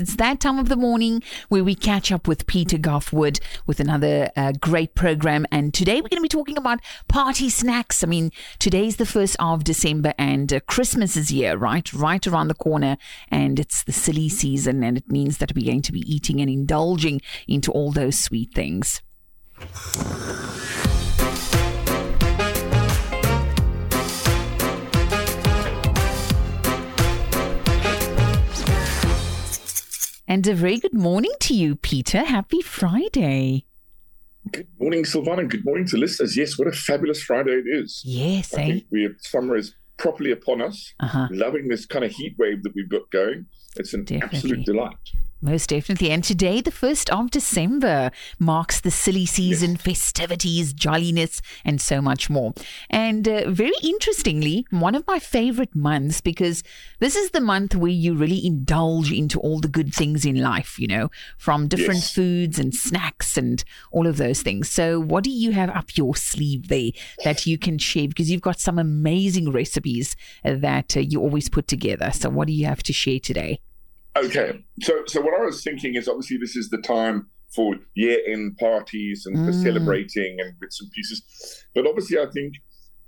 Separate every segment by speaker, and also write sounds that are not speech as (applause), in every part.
Speaker 1: It's that time of the morning where we catch up with Peter Goffe-Wood with another uh, great program. And today we're going to be talking about party snacks. I mean, today's the 1st of December and uh, Christmas is here, right? Right around the corner. And it's the silly season. And it means that we're going to be eating and indulging into all those sweet things. And a very good morning to you, Peter. Happy Friday.
Speaker 2: Good morning, Silvana. Good morning to listeners. Yes, what a fabulous Friday it is.
Speaker 1: Yes,
Speaker 2: I
Speaker 1: eh?
Speaker 2: think we have, summer is properly upon us.
Speaker 1: Uh-huh.
Speaker 2: Loving this kind of heat wave that we've got going. It's an
Speaker 1: Definitely.
Speaker 2: absolute delight.
Speaker 1: Most definitely. And today, the 1st of December, marks the silly season, festivities, jolliness, and so much more. And uh, very interestingly, one of my favorite months because this is the month where you really indulge into all the good things in life, you know, from different
Speaker 2: Yes.
Speaker 1: foods and snacks and all of those things. So, what do you have up your sleeve there that you can share? Because you've got some amazing recipes that uh, you always put together. So, what do you have to share today?
Speaker 2: Okay, so so what I was thinking is obviously this is the time for year-end parties and for
Speaker 1: Mm.
Speaker 2: celebrating and bits and pieces, but obviously I think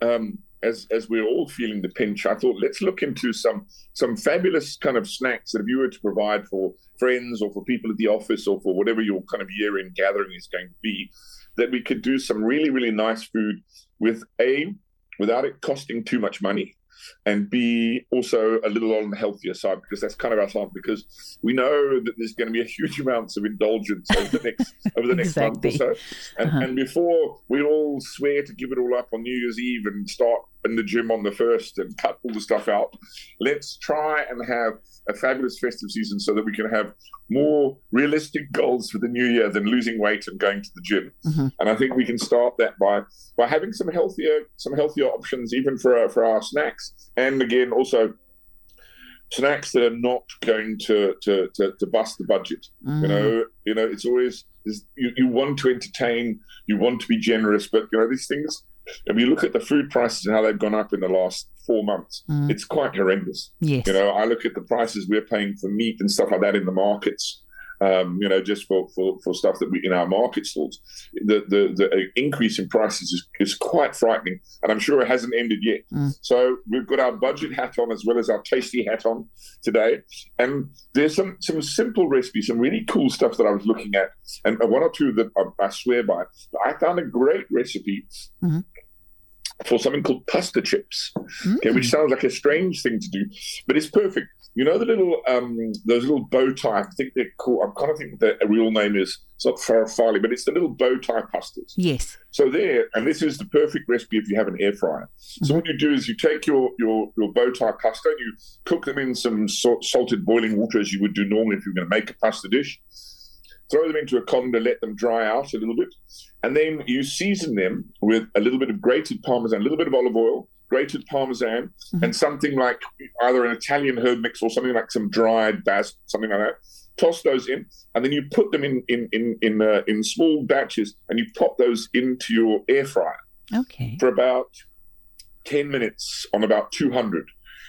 Speaker 2: um, as as we're all feeling the pinch, I thought let's look into some some fabulous kind of snacks that if you were to provide for friends or for people at the office or for whatever your kind of year-end gathering is going to be, that we could do some really really nice food with a without it costing too much money and B, also a little on the healthier side because that's kind of our time. Because we know that there's going to be a huge (laughs) amounts of indulgence over the next over the next month or so, and,
Speaker 1: Uh-huh.
Speaker 2: and before we all swear to give it all up on New Year's Eve and start in the gym on the first and cut all the stuff out, let's try and have a fabulous festive season so that we can have more realistic goals for the new year than losing weight and going to the gym.
Speaker 1: Mhm.
Speaker 2: And I think we can start that by by having some healthier some healthier options even for our, for our snacks and again also snacks that are not going to to, to, to bust the budget
Speaker 1: Mm.
Speaker 2: you know you know it's always you, you want to entertain you want to be generous but you know these things if you look at the food prices and how they've gone up in the last four months
Speaker 1: Mm.
Speaker 2: it's quite horrendous
Speaker 1: Yes.
Speaker 2: you know, I look at the prices we're paying for meat and stuff like that in the markets. Um, you know, just for, for, for stuff that we in our market stalls, the the, the increase in prices is, is quite frightening, and I'm sure it hasn't ended yet.
Speaker 1: Mm.
Speaker 2: So we've got our budget hat on as well as our tasty hat on today, and there's some some simple recipes, some really cool stuff that I was looking at, and one or two that I, I swear by. I found a great recipe.
Speaker 1: Mhm.
Speaker 2: For something called pasta chips, okay,
Speaker 1: Mm.
Speaker 2: which sounds like a strange thing to do, but it's perfect. You know the little um those little bow tie. I think they're called. I'm kind of think the real name is it's not farfalle, but it's the little bow tie pastas.
Speaker 1: Yes.
Speaker 2: So there, and this is the perfect recipe if you have an air fryer. So what you do is you take your your your bow tie pasta and you cook them in some salt, salted boiling water as you would do normally if you're going to make a pasta dish. Throw them into a colander, let them dry out a little bit, and then you season them with a little bit of grated parmesan, a little bit of olive oil, grated parmesan,
Speaker 1: Mhm.
Speaker 2: and something like either an Italian herb mix or something like some dried basil, something like that. Toss those in, and then you put them in in in in, uh, in small batches, and you pop those into your air fryer
Speaker 1: Okay.
Speaker 2: for about 10 minutes on about 200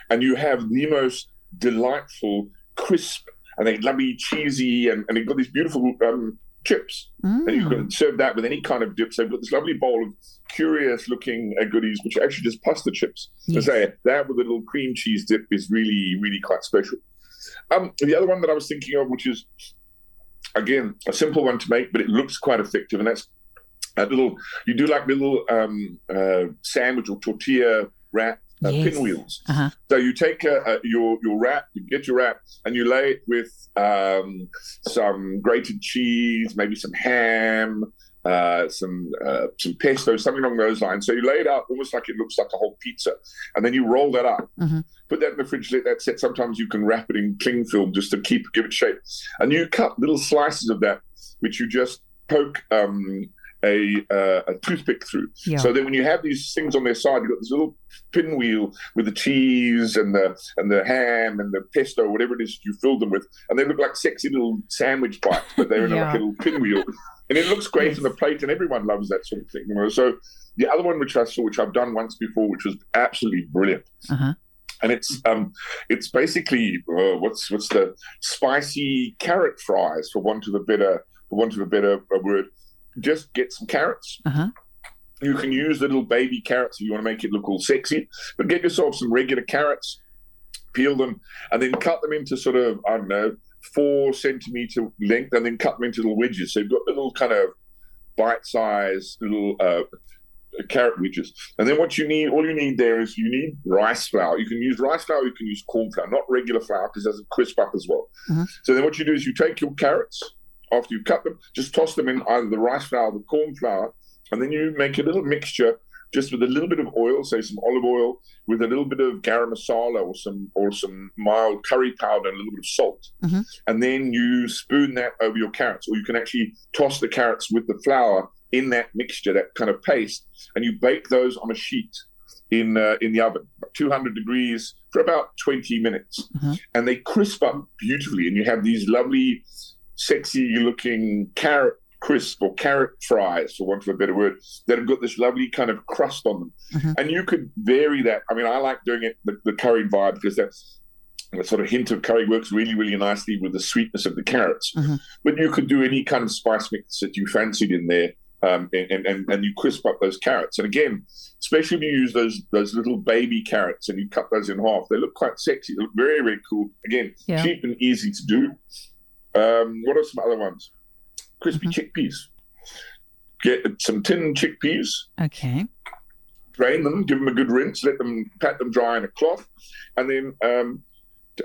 Speaker 2: and you have the most delightful crisp and they lovely cheesy and, and they've got these beautiful um, chips and you
Speaker 1: Mm.
Speaker 2: can serve that with any kind of dip so they've got this lovely bowl of curious looking goodies which are actually just pasta chips
Speaker 1: Yes.
Speaker 2: say that with a little cream cheese dip is really really quite special um, the other one that i was thinking of which is again a simple one to make but it looks quite effective and that's a little you do like little um, uh, sandwich or tortilla wrap uh,
Speaker 1: Yes.
Speaker 2: pinwheels
Speaker 1: Uh-huh.
Speaker 2: so you take uh, uh, your your wrap you get your wrap and you lay it with um, some grated cheese maybe some ham uh, some uh, some pesto something along those lines so you lay it out almost like it looks like a whole pizza and then you roll that up
Speaker 1: Mhm.
Speaker 2: put that in the fridge let that set sometimes you can wrap it in cling film just to keep give it shape and you cut little slices of that which you just poke um, a, uh, a toothpick through.
Speaker 1: Yeah.
Speaker 2: So then when you have these things on their side, you've got this little pinwheel with the cheese and the and the ham and the pesto, whatever it is you fill them with, and they look like sexy little sandwich bites, but they're in (laughs)
Speaker 1: Yeah.
Speaker 2: like a little pinwheel. And it looks great
Speaker 1: Yes.
Speaker 2: on the plate, and everyone loves that sort of thing. You know. So the other one which I saw, which I've done once before, which was absolutely brilliant,
Speaker 1: Uh-huh.
Speaker 2: and it's um, it's basically uh, what's what's the spicy carrot fries for want of a better for want of a better word. Just get some carrots.
Speaker 1: Uh-huh.
Speaker 2: You can use the little baby carrots if you want to make it look all sexy, but get yourself some regular carrots, peel them, and then cut them into sort of I don't know four centimeter length, and then cut them into little wedges. So you've got little kind of bite-sized little uh, carrot wedges. And then what you need, all you need there is you need rice flour. You can use rice flour, you can use corn flour, not regular flour because it doesn't crisp up as well.
Speaker 1: Mhm.
Speaker 2: So then what you do is you take your carrots after you cut them, just toss them in either the rice flour or the corn flour, and then you make a little mixture just with a little bit of oil, say some olive oil, with a little bit of garam masala or some or some mild curry powder and a little bit of salt.
Speaker 1: Mhm.
Speaker 2: And then you spoon that over your carrots, or you can actually toss the carrots with the flour in that mixture, that kind of paste, and you bake those on a sheet in uh, in the oven, 200 degrees for about 20 minutes,
Speaker 1: Mhm.
Speaker 2: and they crisp up beautifully, and you have these lovely, sexy-looking carrot crisp or carrot fries, for want of a better word, that have got this lovely kind of crust on them,
Speaker 1: Mhm.
Speaker 2: and you could vary that. I mean, I like doing it the, the curry vibe because that's. The sort of hint of curry works really, really nicely with the sweetness of the carrots.
Speaker 1: Mhm.
Speaker 2: But you could do any kind of spice mix that you fancied in there, um, and, and and you crisp up those carrots. And again, especially if you use those those little baby carrots and you cut those in half, they look quite sexy. They look very very cool. Again,
Speaker 1: Yeah.
Speaker 2: cheap and easy to do. Um, what are some other ones? Crispy
Speaker 1: Mhm.
Speaker 2: chickpeas. Get some tin chickpeas,
Speaker 1: Okay.
Speaker 2: drain them, give them a good rinse, let them pat them dry in a cloth, and then um,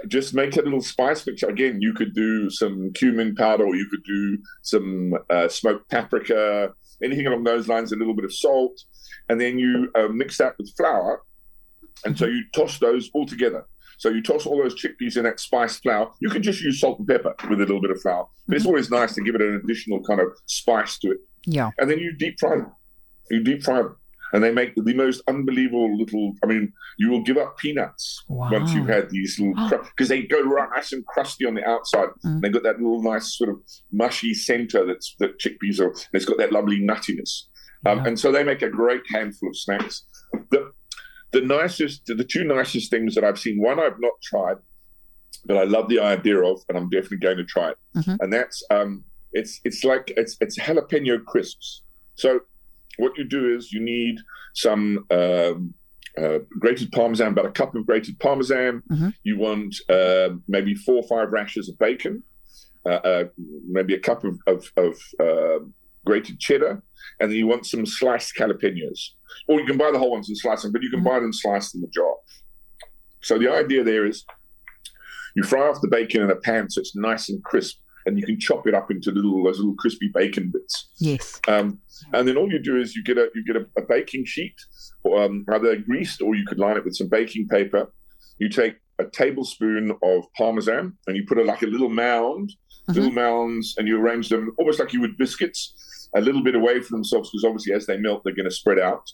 Speaker 2: just make a little spice mix. Again, you could do some cumin powder, or you could do some uh, smoked paprika, anything along those lines. A little bit of salt, and then you uh, mix that with flour, and so you toss those all together. So you toss all those chickpeas in that spiced flour. You can just use salt and pepper with a little bit of flour, but it's always nice to give it an additional kind of spice to it
Speaker 1: Yeah.
Speaker 2: and then you deep fry them. You deep fry them, and they make the most unbelievable little. I mean, you will give up peanuts
Speaker 1: Wow.
Speaker 2: once you've had these little (gasps) because they go right nice and crusty on the outside.
Speaker 1: Mm.
Speaker 2: They've got that little nice sort of mushy center that's that chickpeas are. And it's got that lovely nuttiness, um,
Speaker 1: Yeah.
Speaker 2: and so they make a great handful of snacks. The the nicest, the two nicest things that I've seen. One I've not tried, but I love the idea of, and I'm definitely going to try it.
Speaker 1: Mhm.
Speaker 2: And that's um, it's it's like it's it's jalapeno crisps. So what you do is you need some um, uh, grated parmesan, about a cup of grated parmesan.
Speaker 1: Mhm.
Speaker 2: You want um maybe four or five rashers of bacon, uh, uh, maybe a cup of of, of uh, grated cheddar, and then you want some sliced jalapenos. Or you can buy the whole ones and slice them, but you can
Speaker 1: Mhm.
Speaker 2: buy them sliced in the jar. So the idea there is you fry off the bacon in a pan so it's nice and crisp, and you can chop it up into little those little crispy bacon bits.
Speaker 1: Yes.
Speaker 2: Um, and then all you do is you get a you get a, a baking sheet, or, um, either greased or you could line it with some baking paper. You take a tablespoon of parmesan and you put it like a little mound,
Speaker 1: Mhm.
Speaker 2: little mounds, and you arrange them almost like you would biscuits, a little bit away from themselves because obviously as they melt they're going to spread out.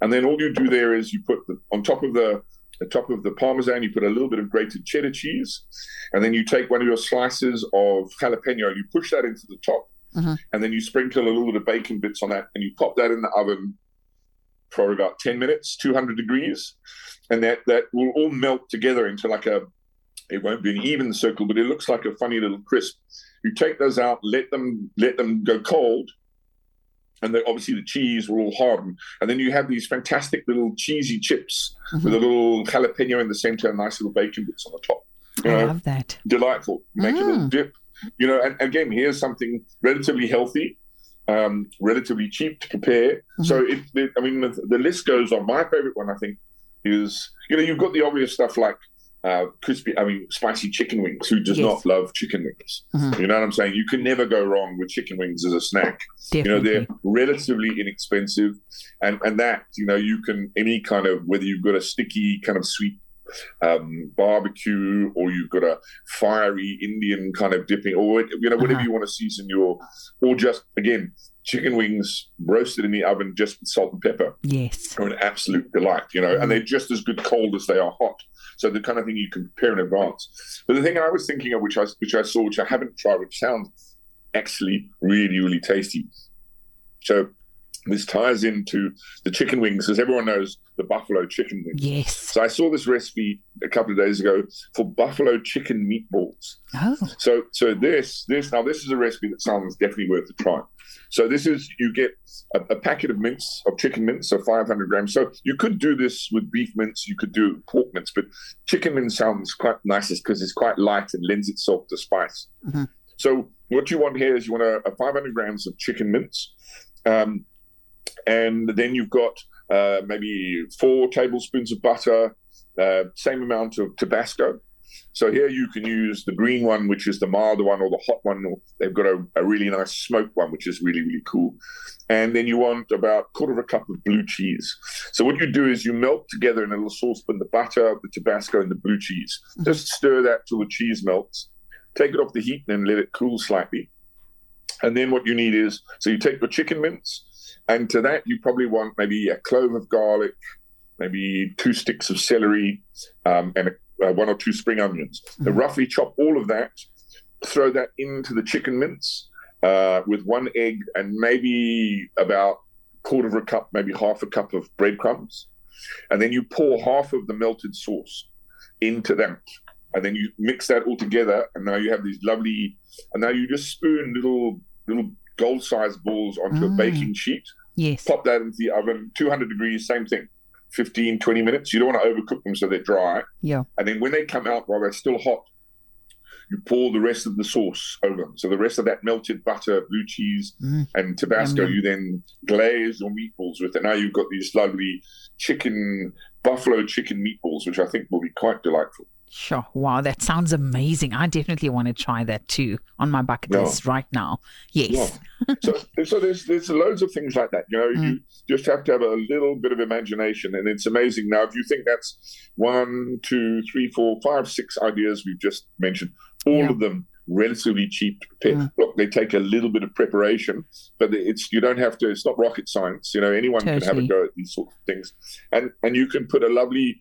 Speaker 2: And then all you do there is you put the, on top of the the top of the parmesan, you put a little bit of grated cheddar cheese, and then you take one of your slices of jalapeno and you push that into the top,
Speaker 1: Mhm.
Speaker 2: and then you sprinkle a little bit of bacon bits on that, and you pop that in the oven for about ten minutes, two hundred degrees, and that that will all melt together into like a. It won't be an even circle, but it looks like a funny little crisp. You take those out, let them let them go cold, and then obviously the cheese will all harden, and then you have these fantastic little cheesy chips
Speaker 1: Mhm.
Speaker 2: with a little jalapeno in the center, and nice little bacon bits on the top. You
Speaker 1: I
Speaker 2: know,
Speaker 1: love that.
Speaker 2: delightful. Make a little
Speaker 1: Mm.
Speaker 2: dip. You know, and again, here's something relatively healthy, um, relatively cheap to prepare. So, it, it, I mean, the, the list goes on. My favorite one, I think, is you know, you've got the obvious stuff like uh, crispy, I mean, spicy chicken wings. Who does
Speaker 1: Yes.
Speaker 2: not love chicken wings?
Speaker 1: Mhm.
Speaker 2: You know what I'm saying? You can never go wrong with chicken wings as a snack. You know, they're relatively inexpensive, and and that you know you can any kind of whether you've got a sticky kind of sweet um, barbecue or you've got a fiery Indian kind of dipping, or you know whatever
Speaker 1: Uh-huh.
Speaker 2: you want to season your, or just again chicken wings roasted in the oven just with salt and pepper
Speaker 1: yes.
Speaker 2: are an absolute delight, you know, and they're just as good cold as they are hot. So the kind of thing you can prepare in advance. But the thing I was thinking of, which I which I saw, which I haven't tried, which sounds actually really really tasty. So this ties into the chicken wings because everyone knows the buffalo chicken wings.
Speaker 1: Yes.
Speaker 2: So I saw this recipe a couple of days ago for buffalo chicken meatballs.
Speaker 1: Oh.
Speaker 2: So so this this now this is a recipe that sounds definitely worth a try. So this is you get a, a packet of mince of chicken mince, so 500 grams. So you could do this with beef mince, you could do pork mince, but chicken mince sounds quite nicest because it's quite light and lends itself to spice.
Speaker 1: Mm-hmm.
Speaker 2: So what you want here is you want a, a 500 grams of chicken mince. Um, and then you've got uh, maybe four tablespoons of butter, uh, same amount of Tabasco. So here you can use the green one, which is the milder one, or the hot one. They've got a, a really nice smoked one, which is really really cool. And then you want about quarter of a cup of blue cheese. So what you do is you melt together in a little saucepan the butter, the Tabasco, and the blue cheese. Just stir that till the cheese melts. Take it off the heat and then let it cool slightly. And then what you need is so you take your chicken mince, and to that, you probably want maybe a clove of garlic, maybe two sticks of celery, um, and a, uh, one or two spring onions. Mm-hmm. roughly chop all of that, throw that into the chicken mince uh, with one egg and maybe about quarter of a cup, maybe half a cup of breadcrumbs. And then you pour half of the melted sauce into that. And then you mix that all together, and now you have these lovely. And now you just spoon little little gold sized balls onto mm. a baking sheet.
Speaker 1: Yes.
Speaker 2: Pop that into the oven, 200 degrees, same thing, 15, 20 minutes. You don't want to overcook them so they're dry.
Speaker 1: Yeah.
Speaker 2: And then when they come out while they're still hot, you pour the rest of the sauce over them. So the rest of that melted butter, blue cheese, mm. and Tabasco, mm. you then glaze your meatballs with. And now you've got these lovely chicken, buffalo chicken meatballs, which I think will be quite delightful.
Speaker 1: Sure. Wow, that sounds amazing. I definitely want to try that too on my bucket yeah. list right now. Yes.
Speaker 2: Yeah. so, so there's there's loads of things like that. You know, mm. you just have to have a little bit of imagination, and it's amazing. Now, if you think that's one, two, three, four, five, six ideas we've just mentioned, all yeah. of them relatively cheap to prepare. Mm. Look, they take a little bit of preparation, but it's you don't have to. It's not rocket science. You know, anyone totally. can have a go at these sort of things, and and you can put a lovely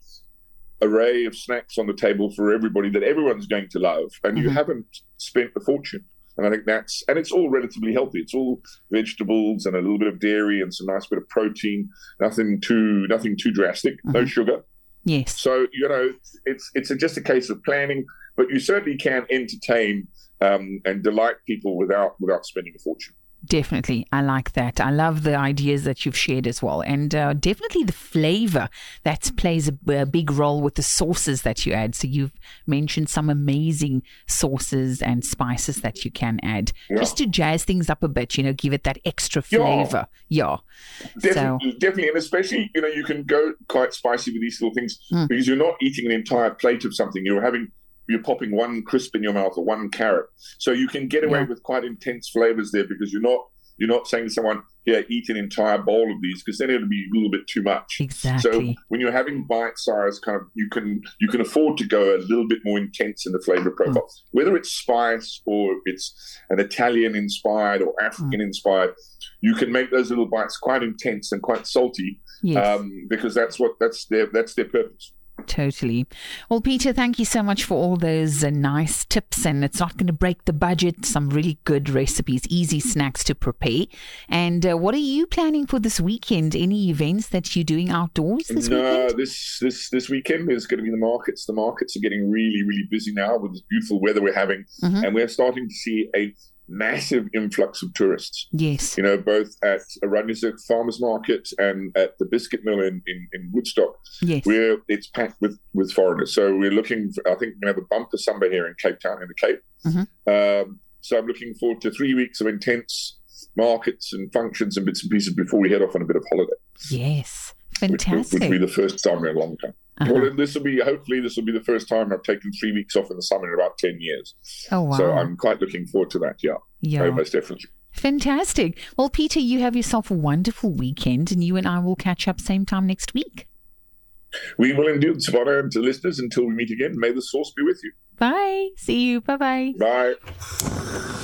Speaker 2: array of snacks on the table for everybody that everyone's going to love, and mm-hmm. you haven't spent a fortune. And I think that's and it's all relatively healthy. It's all vegetables and a little bit of dairy and some nice bit of protein. Nothing too nothing too drastic. Mm-hmm. No sugar.
Speaker 1: Yes.
Speaker 2: So you know it's it's just a case of planning, but you certainly can entertain um, and delight people without without spending a fortune.
Speaker 1: Definitely. I like that. I love the ideas that you've shared as well. And uh, definitely the flavor that plays a, a, big role with the sauces that you add. So you've mentioned some amazing sauces and spices that you can add yeah. just to jazz things up a bit, you know, give it that extra flavor. Yeah.
Speaker 2: yeah. Definitely, so. definitely. And especially, you know, you can go quite spicy with these little things mm. because you're not eating an entire plate of something. You're having you're popping one crisp in your mouth or one carrot. So you can get away yeah. with quite intense flavors there because you're not you're not saying to someone, "Here, eat an entire bowl of these," because then it'll be a little bit too much.
Speaker 1: Exactly.
Speaker 2: So when you're having bite size, kind of, you can you can afford to go a little bit more intense in the flavor profile, mm. whether it's spice or it's an Italian-inspired or African-inspired. You can make those little bites quite intense and quite salty, yes. um, because that's what that's their that's their purpose.
Speaker 1: Totally. Well, Peter, thank you so much for all those uh, nice tips. And it's not going to break the budget. Some really good recipes, easy snacks to prepare. And uh, what are you planning for this weekend? Any events that you're doing outdoors this no,
Speaker 2: weekend? this this this weekend is going to be the markets. The markets are getting really really busy now with this beautiful weather we're having, mm-hmm. and we're starting to see a massive influx of tourists.
Speaker 1: Yes.
Speaker 2: You know, both at Oranjezicht Farmers Market and at the Biscuit Mill in, in, in Woodstock,
Speaker 1: yes.
Speaker 2: where it's packed with, with foreigners. So we're looking, for, I think we're going to have a bumper summer here in Cape Town, in the Cape. Mm-hmm. Um, so I'm looking forward to three weeks of intense markets and functions and bits and pieces before we head off on a bit of holiday.
Speaker 1: Yes. Fantastic.
Speaker 2: Which which will be the first time in a long time. Uh-huh. Well, this will be hopefully this will be the first time I've taken three weeks off in the summer in about ten years.
Speaker 1: Oh wow!
Speaker 2: So I'm quite looking forward to that. Yeah, yeah, oh, most definitely.
Speaker 1: Fantastic. Well, Peter, you have yourself a wonderful weekend, and you and I will catch up same time next week.
Speaker 2: We will indeed, Savannah, and to listeners, until we meet again, may the sauce be with you.
Speaker 1: Bye. See you. Bye-bye.
Speaker 2: Bye.